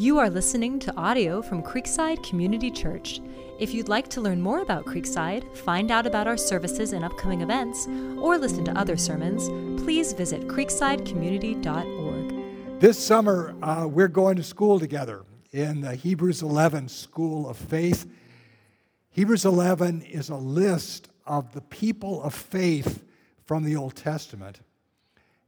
You are listening to audio from Creekside Community Church. If you'd like to learn more about Creekside, find out about our services and upcoming events, or listen to other sermons, please visit creeksidecommunity.org. This summer, uh, we're going to school together in the Hebrews 11 School of Faith. Hebrews 11 is a list of the people of faith from the Old Testament,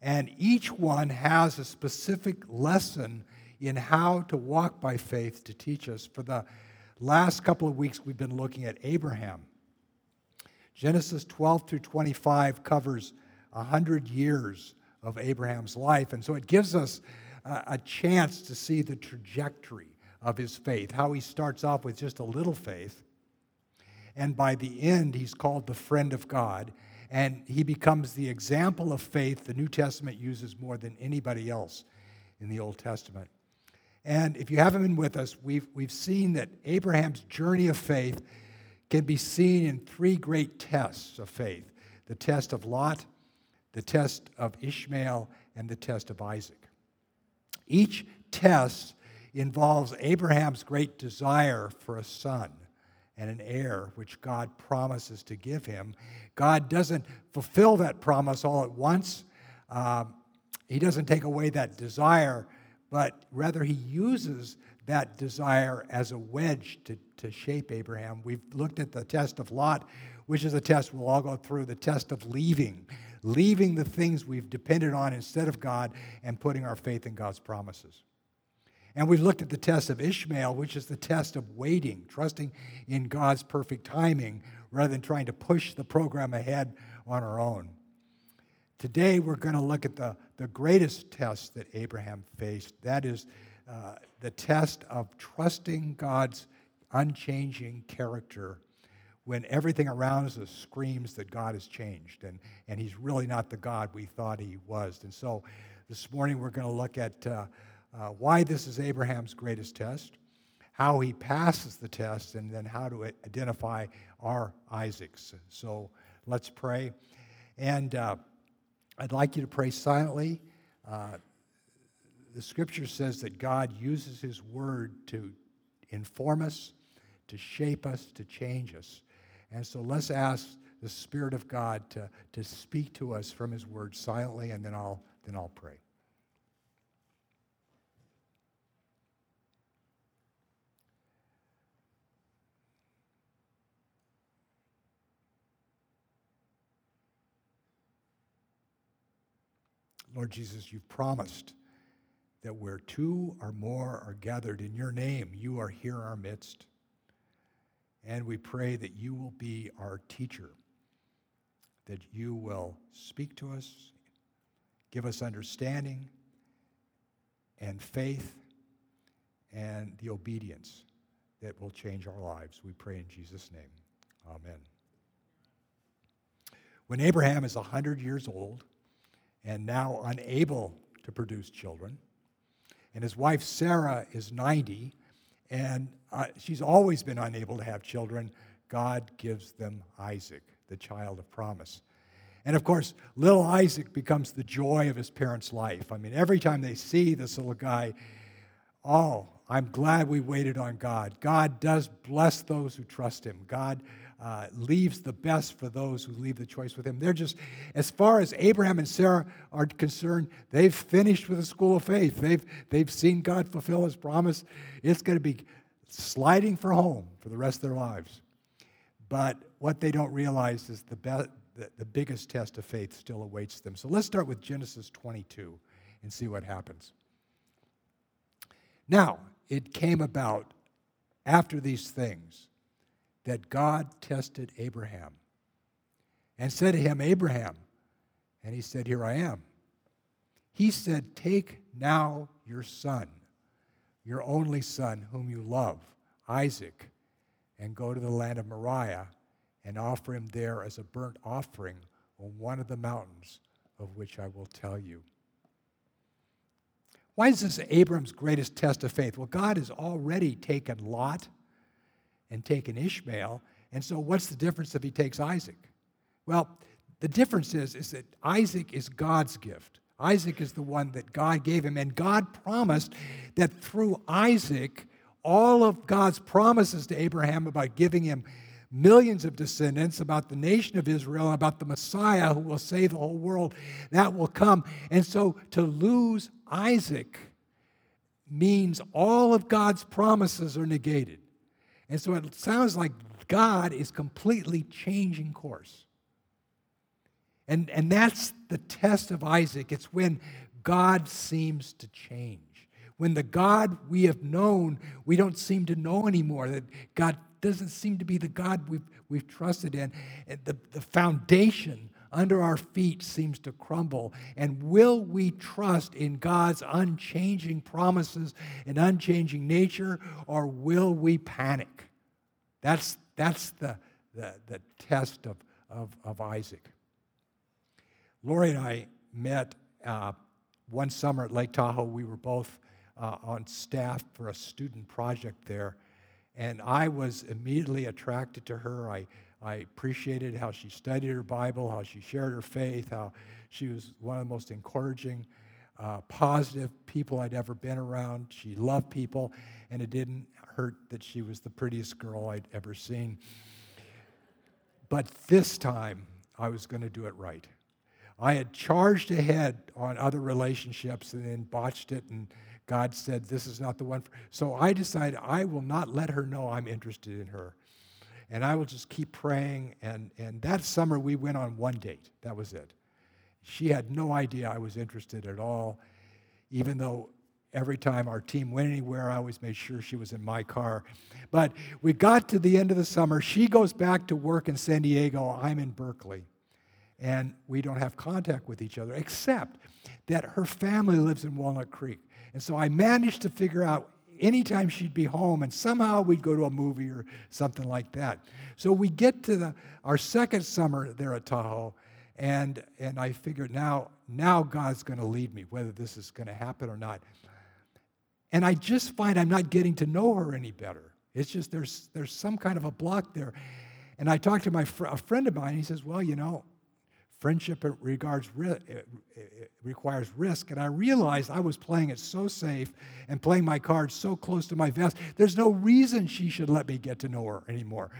and each one has a specific lesson in how to walk by faith to teach us. For the last couple of weeks, we've been looking at Abraham. Genesis 12 through 25 covers 100 years of Abraham's life, and so it gives us a, a chance to see the trajectory of his faith, how he starts off with just a little faith, and by the end, he's called the friend of God, and he becomes the example of faith the New Testament uses more than anybody else in the Old Testament. And if you haven't been with us, we've, we've seen that Abraham's journey of faith can be seen in three great tests of faith the test of Lot, the test of Ishmael, and the test of Isaac. Each test involves Abraham's great desire for a son and an heir, which God promises to give him. God doesn't fulfill that promise all at once, um, He doesn't take away that desire but rather he uses that desire as a wedge to, to shape Abraham. We've looked at the test of Lot, which is a test we'll all go through the test of leaving, leaving the things we've depended on instead of God and putting our faith in God's promises. And we've looked at the test of Ishmael, which is the test of waiting, trusting in God's perfect timing rather than trying to push the program ahead on our own. Today, we're going to look at the, the greatest test that Abraham faced. That is uh, the test of trusting God's unchanging character when everything around us screams that God has changed and, and he's really not the God we thought he was. And so this morning, we're going to look at uh, uh, why this is Abraham's greatest test, how he passes the test, and then how to identify our Isaacs. So let's pray. And uh, I'd like you to pray silently. Uh, the scripture says that God uses his word to inform us, to shape us, to change us. And so let's ask the Spirit of God to, to speak to us from his word silently, and then I'll, then I'll pray. Lord Jesus, you've promised that where two or more are gathered in your name, you are here in our midst. And we pray that you will be our teacher, that you will speak to us, give us understanding and faith and the obedience that will change our lives. We pray in Jesus' name. Amen. When Abraham is 100 years old, and now unable to produce children. And his wife Sarah is 90, and uh, she's always been unable to have children. God gives them Isaac, the child of promise. And of course, little Isaac becomes the joy of his parents' life. I mean, every time they see this little guy, oh, I'm glad we waited on God. God does bless those who trust him. God uh, leaves the best for those who leave the choice with him. They're just, as far as Abraham and Sarah are concerned, they've finished with the school of faith. They've, they've seen God fulfill his promise. It's going to be sliding for home for the rest of their lives. But what they don't realize is the, be- the, the biggest test of faith still awaits them. So let's start with Genesis 22 and see what happens. Now, it came about after these things that God tested Abraham and said to him, Abraham, and he said, Here I am. He said, Take now your son, your only son, whom you love, Isaac, and go to the land of Moriah and offer him there as a burnt offering on one of the mountains of which I will tell you. Why is this Abram's greatest test of faith? Well, God has already taken Lot and taken Ishmael. And so, what's the difference if he takes Isaac? Well, the difference is, is that Isaac is God's gift. Isaac is the one that God gave him. And God promised that through Isaac, all of God's promises to Abraham about giving him millions of descendants, about the nation of Israel, about the Messiah who will save the whole world, that will come. And so to lose Isaac means all of God's promises are negated. And so it sounds like God is completely changing course. And, and that's the test of Isaac. It's when God seems to change. When the God we have known, we don't seem to know anymore. That God doesn't seem to be the God we've, we've trusted in. And the, the foundation under our feet seems to crumble. And will we trust in God's unchanging promises and unchanging nature, or will we panic? That's, that's the, the, the test of, of, of Isaac. Lori and I met uh, one summer at Lake Tahoe. We were both uh, on staff for a student project there. And I was immediately attracted to her. I, I appreciated how she studied her Bible, how she shared her faith, how she was one of the most encouraging, uh, positive people I'd ever been around. She loved people, and it didn't hurt that she was the prettiest girl I'd ever seen. But this time, I was going to do it right. I had charged ahead on other relationships and then botched it, and God said, This is not the one. So I decided I will not let her know I'm interested in her. And I will just keep praying. And, and that summer, we went on one date. That was it. She had no idea I was interested at all, even though every time our team went anywhere, I always made sure she was in my car. But we got to the end of the summer. She goes back to work in San Diego. I'm in Berkeley and we don't have contact with each other, except that her family lives in Walnut Creek. And so I managed to figure out anytime she'd be home, and somehow we'd go to a movie or something like that. So we get to the, our second summer there at Tahoe, and, and I figured now, now God's going to lead me, whether this is going to happen or not. And I just find I'm not getting to know her any better. It's just there's, there's some kind of a block there. And I talked to my fr- a friend of mine, he says, Well, you know, Friendship regards, requires risk. And I realized I was playing it so safe and playing my cards so close to my vest. There's no reason she should let me get to know her anymore.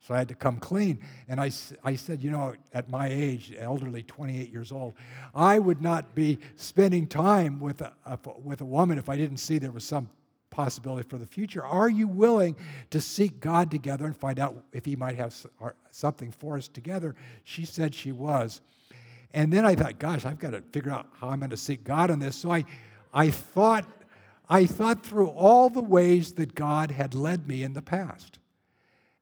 So I had to come clean. And I, I said, you know, at my age, elderly, 28 years old, I would not be spending time with a, a, with a woman if I didn't see there was some possibility for the future. Are you willing to seek God together and find out if He might have something for us together? She said she was. And then I thought, gosh, I've got to figure out how I'm going to seek God on this. So I, I thought, I thought through all the ways that God had led me in the past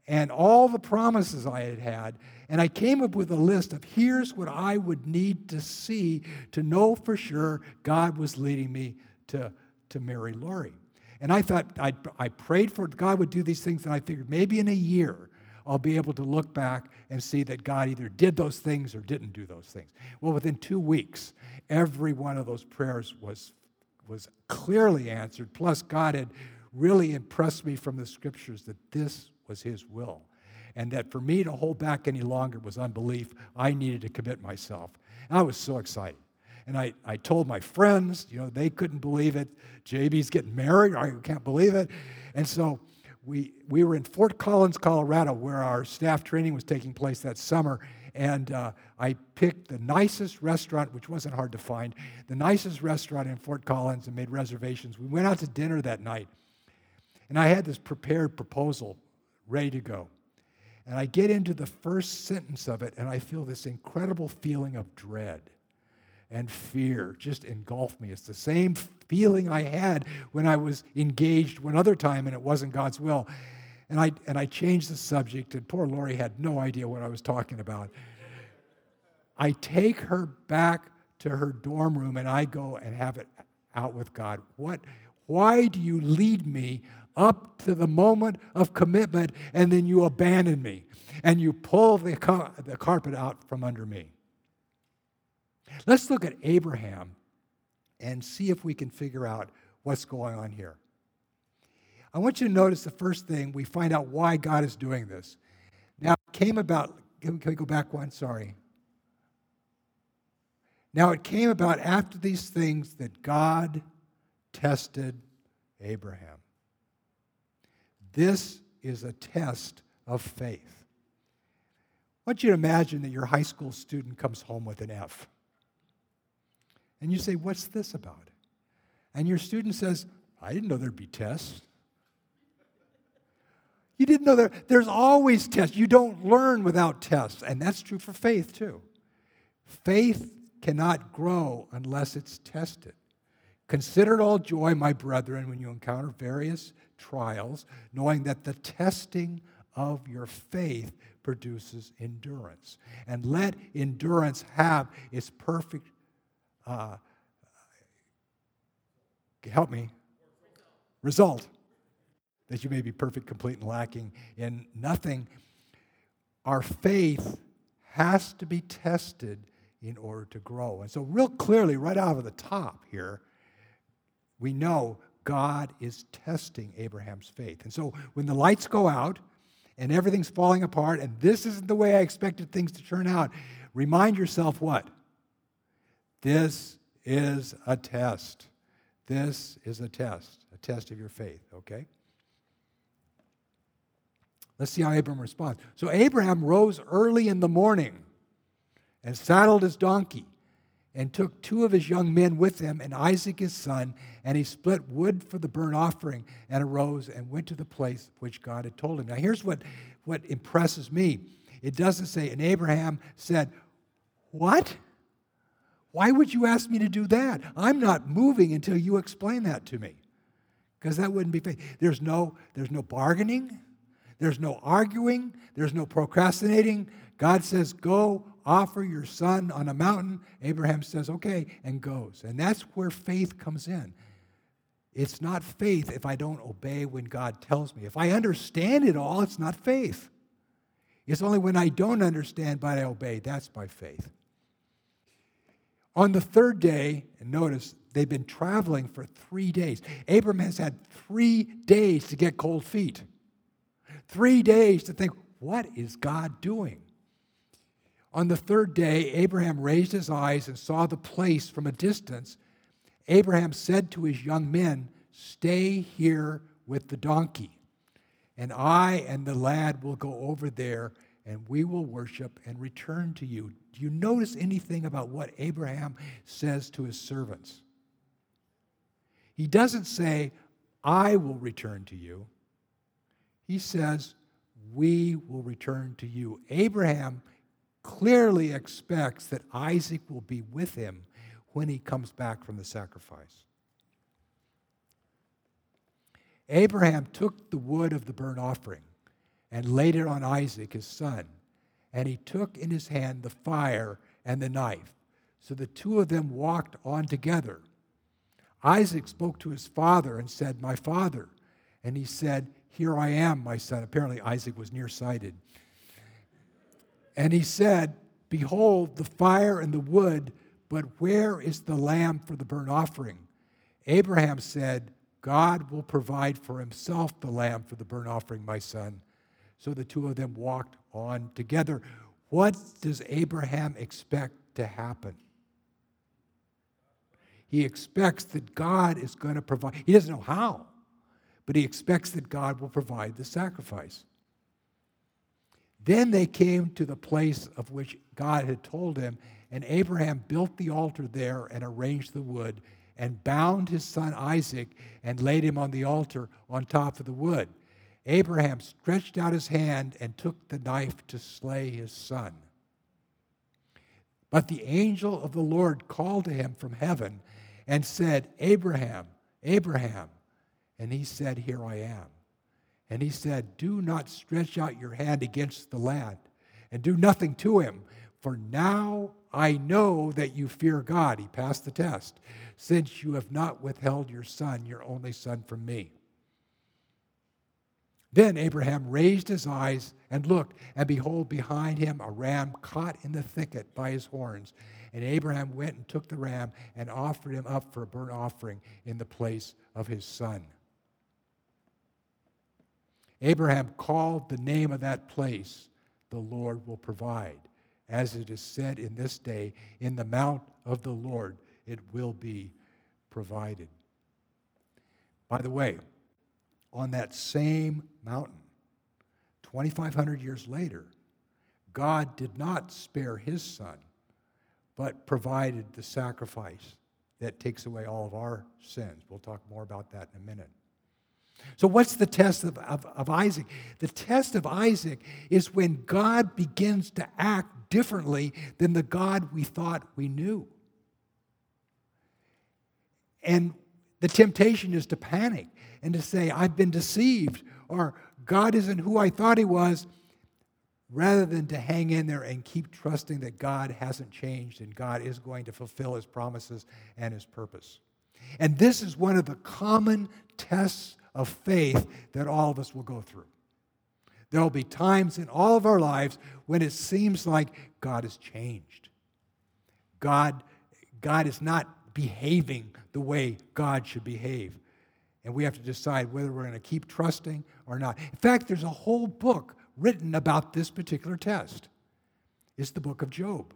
and all the promises I had had. And I came up with a list of here's what I would need to see to know for sure God was leading me to, to marry Lori. And I thought, I, I prayed for God would do these things, and I figured maybe in a year I'll be able to look back and see that God either did those things or didn't do those things. Well, within two weeks, every one of those prayers was, was clearly answered. Plus, God had really impressed me from the scriptures that this was His will. And that for me to hold back any longer was unbelief. I needed to commit myself. And I was so excited. And I, I told my friends, you know, they couldn't believe it. JB's getting married. I can't believe it. And so we, we were in Fort Collins, Colorado, where our staff training was taking place that summer. And uh, I picked the nicest restaurant, which wasn't hard to find, the nicest restaurant in Fort Collins and made reservations. We went out to dinner that night. And I had this prepared proposal ready to go. And I get into the first sentence of it, and I feel this incredible feeling of dread and fear just engulfed me. It's the same feeling I had when I was engaged one other time and it wasn't God's will. And I, and I changed the subject, and poor Lori had no idea what I was talking about. I take her back to her dorm room and I go and have it out with God. What, why do you lead me up to the moment of commitment and then you abandon me and you pull the, car- the carpet out from under me? Let's look at Abraham and see if we can figure out what's going on here. I want you to notice the first thing we find out why God is doing this. Now, it came about, can we go back one? Sorry. Now it came about after these things that God tested Abraham. This is a test of faith. I want you to imagine that your high school student comes home with an F. And you say, What's this about? And your student says, I didn't know there'd be tests. You didn't know that there's always tests. You don't learn without tests. And that's true for faith, too. Faith cannot grow unless it's tested. Consider it all joy, my brethren, when you encounter various trials, knowing that the testing of your faith produces endurance. And let endurance have its perfect, uh, help me, result that you may be perfect, complete, and lacking in nothing. Our faith has to be tested in order to grow. And so, real clearly, right out of the top here, we know God is testing Abraham's faith. And so, when the lights go out and everything's falling apart, and this isn't the way I expected things to turn out, remind yourself what? This is a test. This is a test, a test of your faith, okay? Let's see how Abraham responds. So Abraham rose early in the morning and saddled his donkey and took two of his young men with him and Isaac his son, and he split wood for the burnt offering and arose and went to the place which God had told him. Now, here's what, what impresses me it doesn't say, and Abraham said, What? Why would you ask me to do that? I'm not moving until you explain that to me. Because that wouldn't be faith. There's no, there's no bargaining. There's no arguing, there's no procrastinating. God says, Go offer your son on a mountain. Abraham says, Okay, and goes. And that's where faith comes in. It's not faith if I don't obey when God tells me. If I understand it all, it's not faith. It's only when I don't understand but I obey. That's by faith. On the third day, and notice they've been traveling for three days. Abraham has had three days to get cold feet. Three days to think, what is God doing? On the third day, Abraham raised his eyes and saw the place from a distance. Abraham said to his young men, Stay here with the donkey, and I and the lad will go over there and we will worship and return to you. Do you notice anything about what Abraham says to his servants? He doesn't say, I will return to you. He says, We will return to you. Abraham clearly expects that Isaac will be with him when he comes back from the sacrifice. Abraham took the wood of the burnt offering and laid it on Isaac, his son, and he took in his hand the fire and the knife. So the two of them walked on together. Isaac spoke to his father and said, My father. And he said, here I am, my son. Apparently, Isaac was nearsighted. And he said, Behold, the fire and the wood, but where is the lamb for the burnt offering? Abraham said, God will provide for himself the lamb for the burnt offering, my son. So the two of them walked on together. What does Abraham expect to happen? He expects that God is going to provide. He doesn't know how but he expects that God will provide the sacrifice. Then they came to the place of which God had told him, and Abraham built the altar there and arranged the wood and bound his son Isaac and laid him on the altar on top of the wood. Abraham stretched out his hand and took the knife to slay his son. But the angel of the Lord called to him from heaven and said, Abraham, Abraham. And he said, Here I am. And he said, Do not stretch out your hand against the lad, and do nothing to him, for now I know that you fear God. He passed the test, since you have not withheld your son, your only son, from me. Then Abraham raised his eyes and looked, and behold, behind him a ram caught in the thicket by his horns. And Abraham went and took the ram and offered him up for a burnt offering in the place of his son. Abraham called the name of that place, the Lord will provide. as it is said in this day, in the mount of the Lord it will be provided. By the way, on that same mountain, 2,500 years later, God did not spare his son, but provided the sacrifice that takes away all of our sins. We'll talk more about that in a minute. So, what's the test of, of, of, Isaac? The test of Isaac is when God begins to act differently than the God we thought we knew. And the temptation is to panic and to say, I've been deceived, or God isn't who I thought He was, rather than to hang in there and keep trusting that God hasn't changed and God is going to fulfill His promises and His purpose. And this is one of the common tests of faith that all of us will go through. There will be times in all of our lives when it seems like God has changed. God, God is not behaving the way God should behave. And we have to decide whether we're going to keep trusting or not. In fact, there's a whole book written about this particular test. It's the book of Job.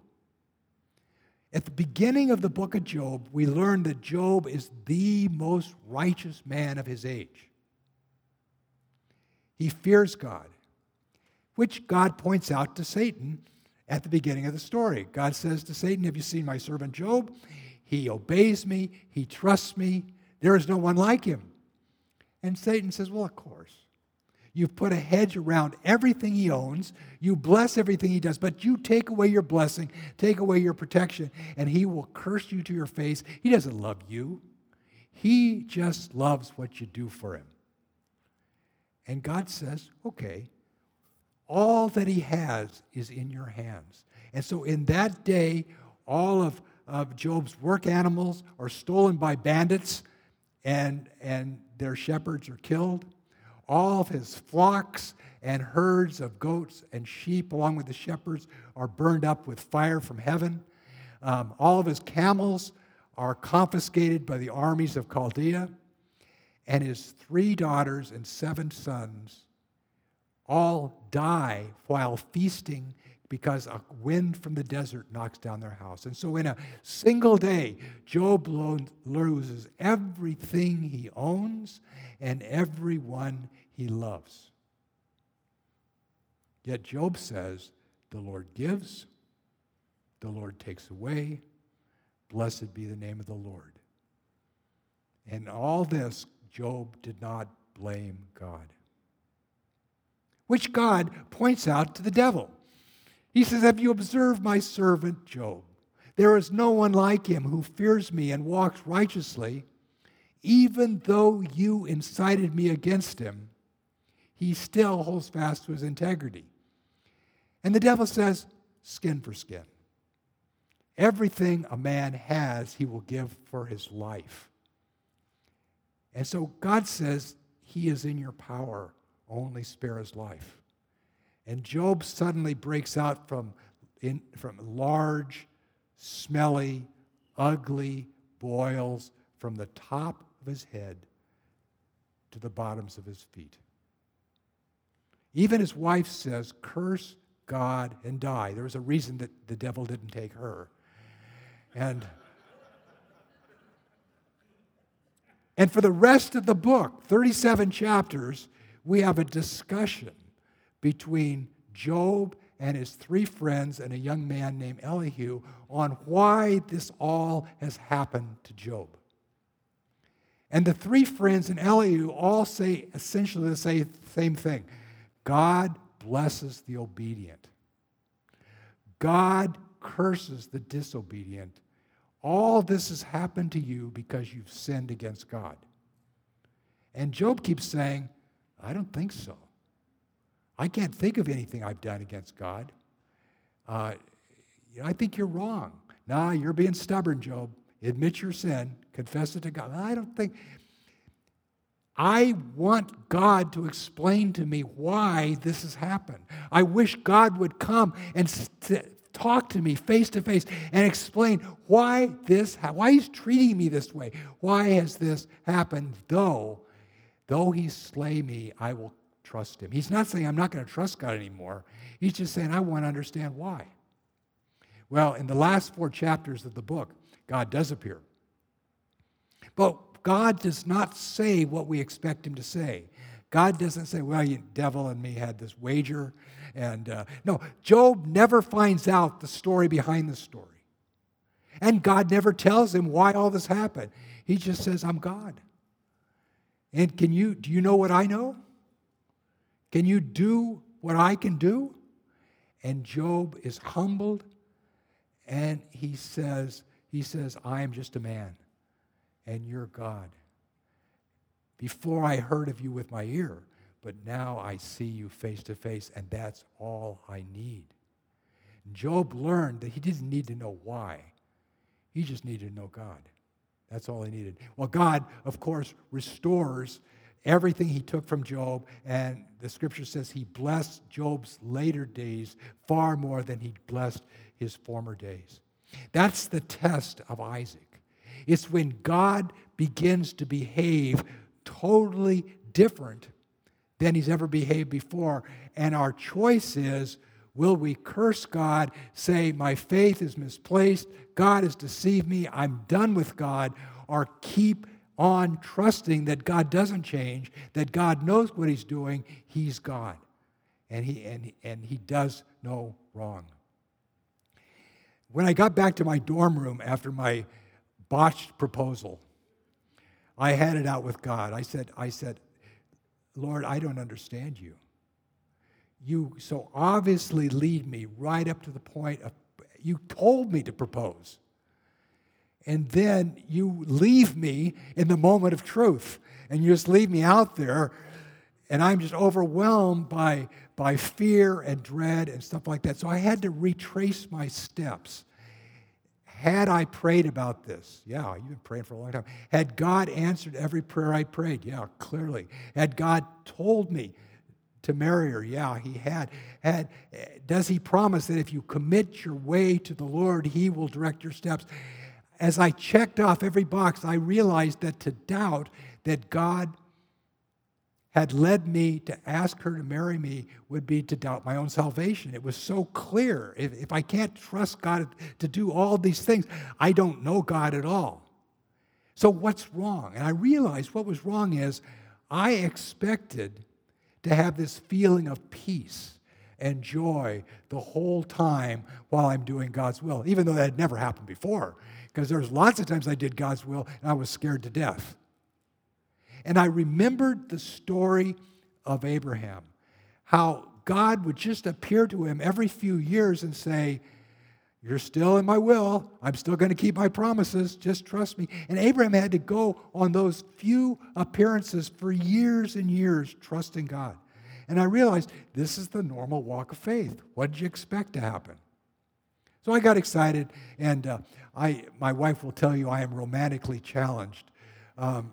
At the beginning of the book of Job, we learn that Job is the most righteous man of his age. He fears God, which God points out to Satan at the beginning of the story. God says to Satan, Have you seen my servant Job? He obeys me, he trusts me, there is no one like him. And Satan says, Well, of course. You've put a hedge around everything he owns. You bless everything he does, but you take away your blessing, take away your protection, and he will curse you to your face. He doesn't love you, he just loves what you do for him. And God says, okay, all that he has is in your hands. And so in that day, all of, of Job's work animals are stolen by bandits, and, and their shepherds are killed. All of his flocks and herds of goats and sheep, along with the shepherds, are burned up with fire from heaven. Um, all of his camels are confiscated by the armies of Chaldea. And his three daughters and seven sons all die while feasting because a wind from the desert knocks down their house. And so, in a single day, Job loses everything he owns and everyone he loves. Yet Job says, The Lord gives, the Lord takes away. Blessed be the name of the Lord. And all this, Job did not blame God. Which God points out to the devil. He says, Have you observed my servant Job? There is no one like him who fears me and walks righteously. Even though you incited me against him, he still holds fast to his integrity. And the devil says, Skin for skin. Everything a man has, he will give for his life. And so God says, He is in your power, only spare his life. And Job suddenly breaks out from, in, from large, smelly, ugly boils from the top of his head to the bottoms of his feet. Even his wife says, Curse God and die. There was a reason that the devil didn't take her. And, and for the rest of the book, 37 chapters, we have a discussion between Job and his three friends and a young man named Elihu on why this all has happened to Job. And the three friends and Elihu all say essentially the same thing God blesses the obedient, God curses the disobedient. All this has happened to you because you've sinned against God. And Job keeps saying, I don't think so. I can't think of anything I've done against God. Uh, I think you're wrong. Nah, you're being stubborn, Job. Admit your sin, confess it to God. I don't think. I want God to explain to me why this has happened. I wish God would come and st- talk to me face to face and explain why this, why He's treating me this way. Why has this happened? Though, though He slay me, I will trust him. He's not saying I'm not going to trust God anymore. He's just saying I want to understand why. Well, in the last four chapters of the book, God does appear. But God does not say what we expect him to say. God doesn't say, well, you devil and me had this wager. And uh, no, Job never finds out the story behind the story. And God never tells him why all this happened. He just says, I'm God. And can you, do you know what I know? Can you do what I can do? And Job is humbled and he says, he says, I am just a man and you're God. Before I heard of you with my ear, but now I see you face to face, and that's all I need. Job learned that he didn't need to know why, he just needed to know God. That's all he needed. Well, God, of course, restores everything he took from Job, and the scripture says he blessed Job's later days far more than he blessed his former days. That's the test of Isaac. It's when God begins to behave totally different than he's ever behaved before. And our choice is will we curse God, say, My faith is misplaced, God has deceived me, I'm done with God, or keep on trusting that God doesn't change, that God knows what he's doing, he's God. And he, and, and he does no wrong. When I got back to my dorm room after my botched proposal, I had it out with God. I said, I said, Lord, I don't understand you. You so obviously lead me right up to the point of, you told me to propose. And then you leave me in the moment of truth. And you just leave me out there. And I'm just overwhelmed by, by fear and dread and stuff like that. So I had to retrace my steps. Had I prayed about this? Yeah, you've been praying for a long time. Had God answered every prayer I prayed? Yeah, clearly. Had God told me to marry her? Yeah, he had. Had eh, does he promise that if you commit your way to the Lord, he will direct your steps? As I checked off every box, I realized that to doubt that God had led me to ask her to marry me would be to doubt my own salvation. It was so clear. If, if I can't trust God to do all these things, I don't know God at all. So, what's wrong? And I realized what was wrong is I expected to have this feeling of peace and joy the whole time while I'm doing God's will, even though that had never happened before. Because there's lots of times I did God's will and I was scared to death. And I remembered the story of Abraham, how God would just appear to him every few years and say, You're still in my will. I'm still going to keep my promises. Just trust me. And Abraham had to go on those few appearances for years and years, trusting God. And I realized this is the normal walk of faith. What did you expect to happen? So I got excited, and uh, I, my wife will tell you I am romantically challenged. Um,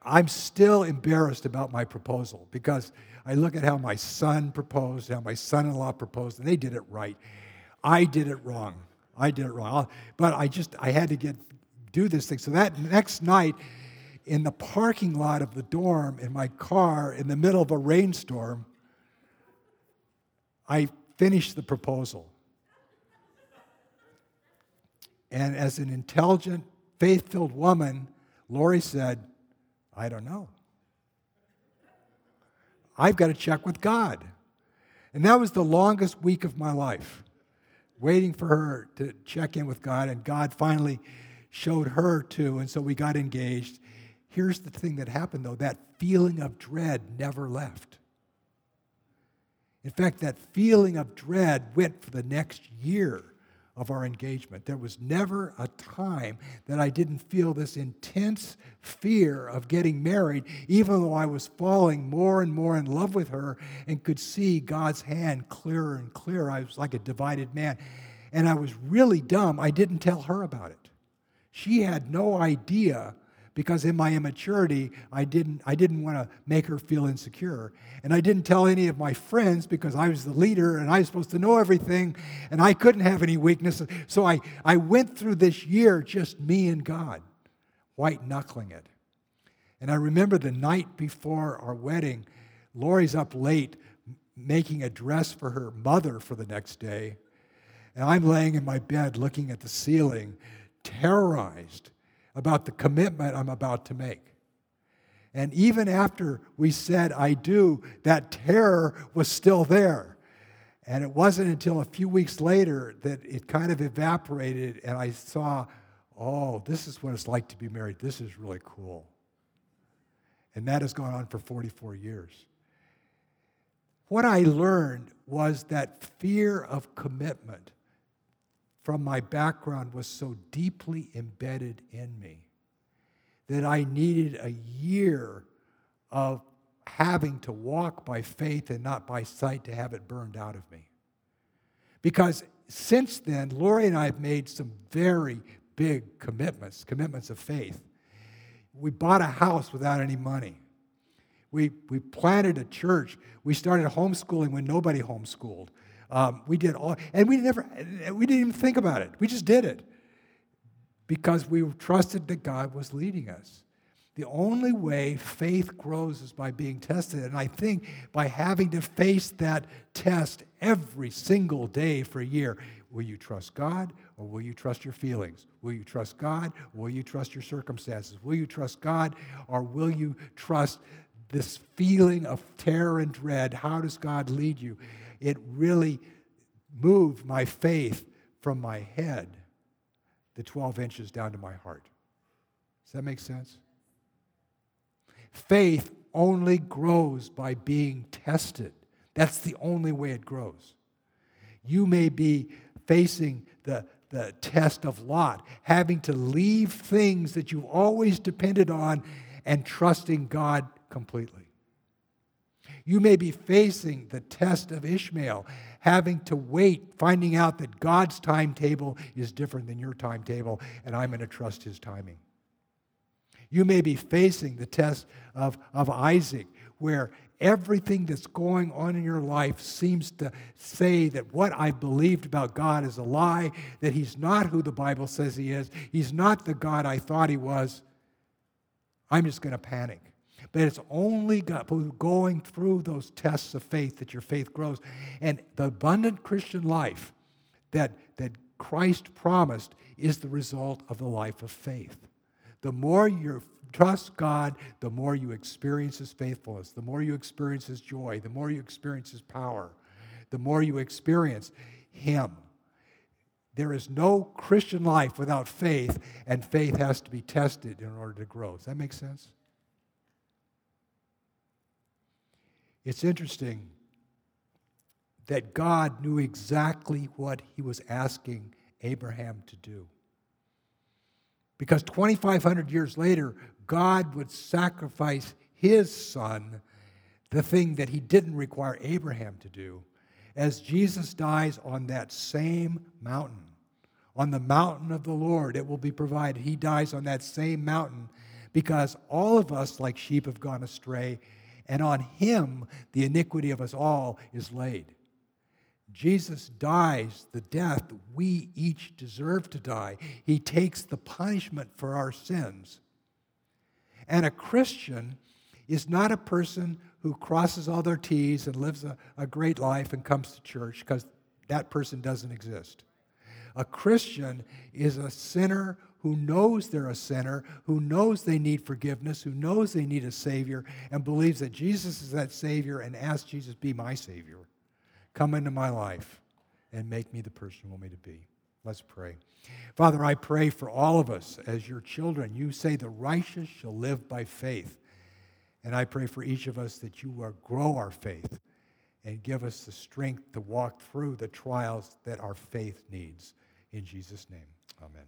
I'm still embarrassed about my proposal because I look at how my son proposed, how my son in law proposed, and they did it right. I did it wrong. I did it wrong. But I just, I had to get, do this thing. So that next night, in the parking lot of the dorm, in my car, in the middle of a rainstorm, I finished the proposal. And as an intelligent, faith filled woman, Lori said, I don't know. I've got to check with God. And that was the longest week of my life, waiting for her to check in with God. And God finally showed her too. And so we got engaged. Here's the thing that happened though that feeling of dread never left. In fact, that feeling of dread went for the next year of our engagement. There was never a time that I didn't feel this intense fear of getting married, even though I was falling more and more in love with her and could see God's hand clearer and clearer. I was like a divided man. And I was really dumb. I didn't tell her about it. She had no idea because in my immaturity, I didn't, I didn't want to make her feel insecure. And I didn't tell any of my friends because I was the leader and I was supposed to know everything and I couldn't have any weaknesses. So I, I went through this year just me and God, white knuckling it. And I remember the night before our wedding, Lori's up late making a dress for her mother for the next day. And I'm laying in my bed looking at the ceiling, terrorized about the commitment I'm about to make. And even after we said, I do, that terror was still there. And it wasn't until a few weeks later that it kind of evaporated, and I saw, oh, this is what it's like to be married. This is really cool. And that has gone on for 44 years. What I learned was that fear of commitment from my background was so deeply embedded in me that I needed a year of having to walk by faith and not by sight to have it burned out of me. Because since then, Lori and I have made some very big commitments, commitments of faith. We bought a house without any money. We, we planted a church. We started homeschooling when nobody homeschooled. Um, we did all, and we never, we didn't even think about it. We just did it because we trusted that God was leading us. The only way faith grows is by being tested. And I think by having to face that test every single day for a year, will you trust God or will you trust your feelings? Will you trust God or will you trust your circumstances? Will you trust God or will you trust this feeling of terror and dread? How does God lead you? It really moved my faith from my head the 12 inches down to my heart. Does that make sense? Faith only grows by being tested. That's the only way it grows. You may be facing the, the test of Lot, having to leave things that you've always depended on and trusting God completely. You may be facing the test of Ishmael, having to wait, finding out that God's timetable is different than your timetable, and I'm going to trust his timing. You may be facing the test of, of Isaac, where everything that's going on in your life seems to say that what I believed about God is a lie, that He's not who the Bible says He is, He's not the God I thought He was. I'm just going to panic. But it's only going through those tests of faith that your faith grows. And the abundant Christian life that, that Christ promised is the result of the life of faith. The more you trust God, the more you experience His faithfulness, the more you experience His joy, the more you experience His power, the more you experience Him. There is no Christian life without faith, and faith has to be tested in order to grow. Does that make sense? It's interesting that God knew exactly what He was asking Abraham to do. Because 2,500 years later, God would sacrifice his son, the thing that he didn't require Abraham to do, as Jesus dies on that same mountain. On the mountain of the Lord, it will be provided. He dies on that same mountain because all of us, like sheep, have gone astray, and on him the iniquity of us all is laid. Jesus dies the death we each deserve to die. He takes the punishment for our sins. And a Christian is not a person who crosses all their T's and lives a, a great life and comes to church because that person doesn't exist. A Christian is a sinner who knows they're a sinner, who knows they need forgiveness, who knows they need a Savior, and believes that Jesus is that Savior and asks Jesus, Be my Savior. Come into my life and make me the person you want me to be. Let's pray. Father, I pray for all of us as your children. You say the righteous shall live by faith. And I pray for each of us that you will grow our faith and give us the strength to walk through the trials that our faith needs. In Jesus' name, amen.